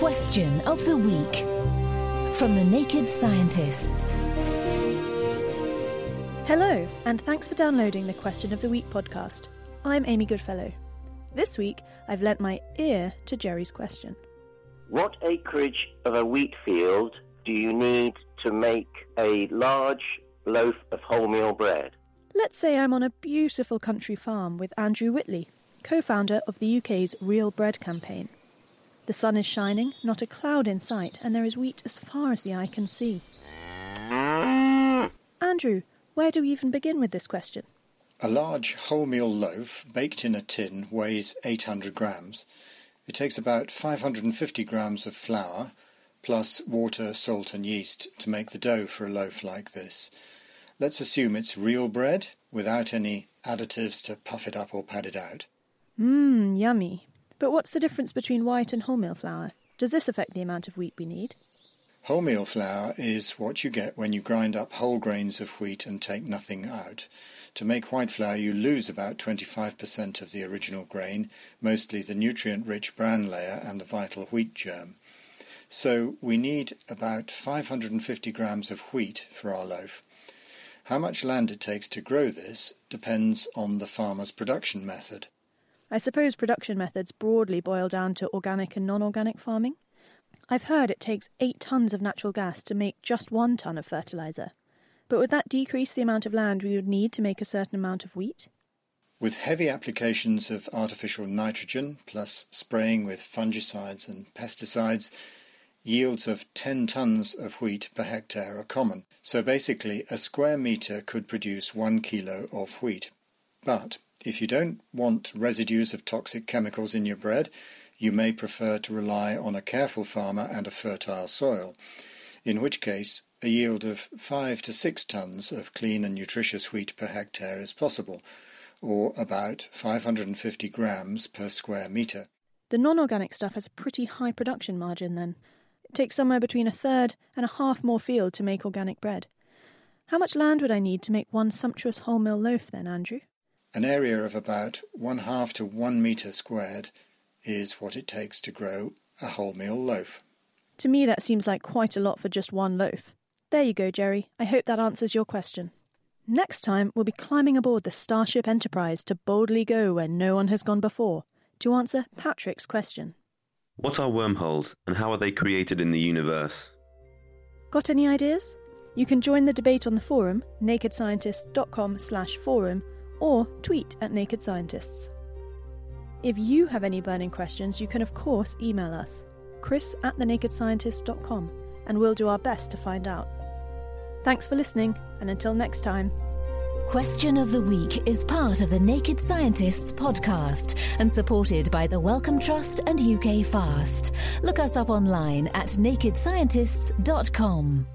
Question of the Week from the Naked Scientists. Hello, and thanks for downloading the Question of the Week podcast. I'm Amy Goodfellow. This week, I've lent my ear to Jerry's question. What acreage of a wheat field do you need to make a large loaf of wholemeal bread? Let's say I'm on a beautiful country farm with Andrew Whitley, co founder of the UK's Real Bread campaign. The sun is shining, not a cloud in sight, and there is wheat as far as the eye can see. Andrew, where do we even begin with this question? A large wholemeal loaf baked in a tin weighs 800 grams. It takes about 550 grams of flour, plus water, salt, and yeast to make the dough for a loaf like this. Let's assume it's real bread without any additives to puff it up or pad it out. Mmm, yummy. But what's the difference between white and wholemeal flour? Does this affect the amount of wheat we need? Wholemeal flour is what you get when you grind up whole grains of wheat and take nothing out. To make white flour, you lose about 25% of the original grain, mostly the nutrient rich bran layer and the vital wheat germ. So we need about 550 grams of wheat for our loaf. How much land it takes to grow this depends on the farmer's production method. I suppose production methods broadly boil down to organic and non organic farming. I've heard it takes 8 tonnes of natural gas to make just 1 tonne of fertiliser. But would that decrease the amount of land we would need to make a certain amount of wheat? With heavy applications of artificial nitrogen, plus spraying with fungicides and pesticides, yields of 10 tonnes of wheat per hectare are common. So basically, a square metre could produce 1 kilo of wheat. But if you don't want residues of toxic chemicals in your bread, you may prefer to rely on a careful farmer and a fertile soil, in which case a yield of 5 to 6 tonnes of clean and nutritious wheat per hectare is possible, or about 550 grams per square metre. The non organic stuff has a pretty high production margin then. It takes somewhere between a third and a half more field to make organic bread. How much land would I need to make one sumptuous wholemeal loaf then, Andrew? An area of about one half to one metre squared is what it takes to grow a wholemeal loaf. To me, that seems like quite a lot for just one loaf. There you go, Jerry. I hope that answers your question. Next time, we'll be climbing aboard the Starship Enterprise to boldly go where no one has gone before to answer Patrick's question. What are wormholes and how are they created in the universe? Got any ideas? You can join the debate on the forum, nakedscientist.com slash forum, or tweet at Naked Scientists. If you have any burning questions, you can of course email us, chris at thenakedscientist.com, and we'll do our best to find out. Thanks for listening, and until next time. Question of the Week is part of the Naked Scientists podcast and supported by the Wellcome Trust and UK Fast. Look us up online at nakedscientists.com.